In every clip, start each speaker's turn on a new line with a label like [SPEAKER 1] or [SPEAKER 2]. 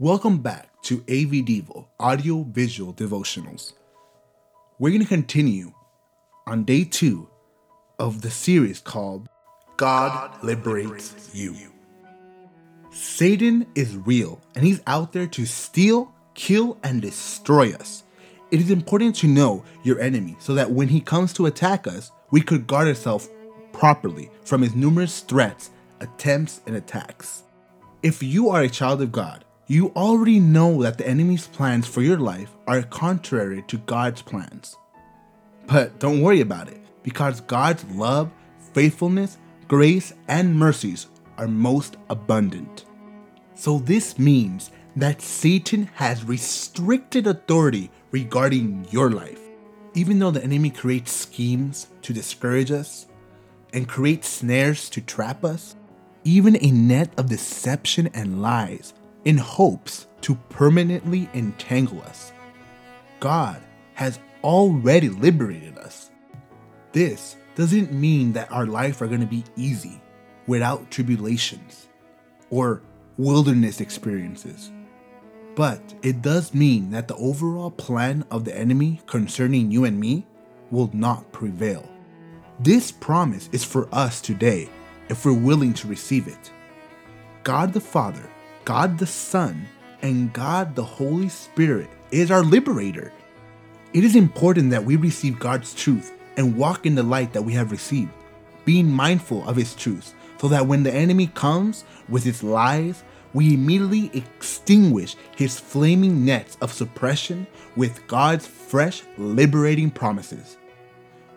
[SPEAKER 1] Welcome back to AV Devo Audio Visual Devotionals. We're going to continue on day two of the series called God Liberates You. Satan is real and he's out there to steal, kill, and destroy us. It is important to know your enemy so that when he comes to attack us, we could guard ourselves properly from his numerous threats, attempts, and attacks. If you are a child of God, you already know that the enemy's plans for your life are contrary to God's plans. But don't worry about it, because God's love, faithfulness, grace, and mercies are most abundant. So this means that Satan has restricted authority regarding your life. Even though the enemy creates schemes to discourage us and creates snares to trap us, even a net of deception and lies in hopes to permanently entangle us. God has already liberated us. This doesn't mean that our life are going to be easy without tribulations or wilderness experiences. But it does mean that the overall plan of the enemy concerning you and me will not prevail. This promise is for us today if we're willing to receive it. God the Father God the Son, and God the Holy Spirit is our liberator. It is important that we receive God's truth and walk in the light that we have received, being mindful of His truth, so that when the enemy comes with his lies, we immediately extinguish his flaming nets of suppression with God's fresh, liberating promises.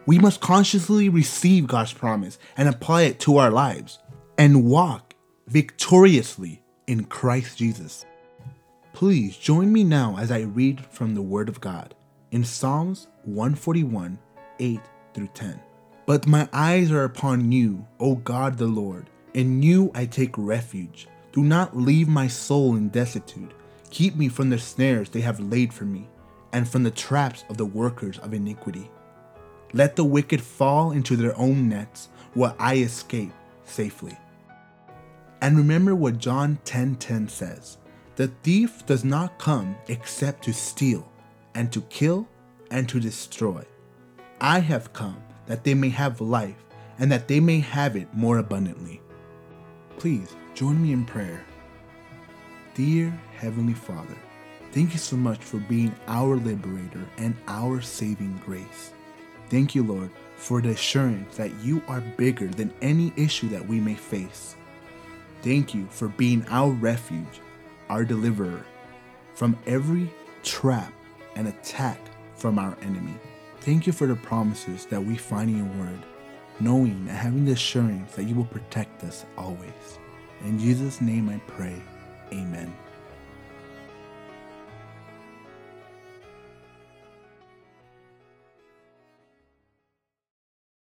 [SPEAKER 1] We must consciously receive God's promise and apply it to our lives and walk victoriously in Christ Jesus. Please join me now as I read from the Word of God in Psalms 141 8 through 10. But my eyes are upon you, O God the Lord. In you I take refuge. Do not leave my soul in destitute. Keep me from the snares they have laid for me, and from the traps of the workers of iniquity. Let the wicked fall into their own nets, while I escape safely. And remember what John 10:10 10, 10 says. The thief does not come except to steal and to kill and to destroy. I have come that they may have life and that they may have it more abundantly. Please join me in prayer. Dear Heavenly Father, thank you so much for being our liberator and our saving grace. Thank you, Lord, for the assurance that you are bigger than any issue that we may face. Thank you for being our refuge, our deliverer from every trap and attack from our enemy. Thank you for the promises that we find in your word, knowing and having the assurance that you will protect us always. In Jesus' name I pray, amen.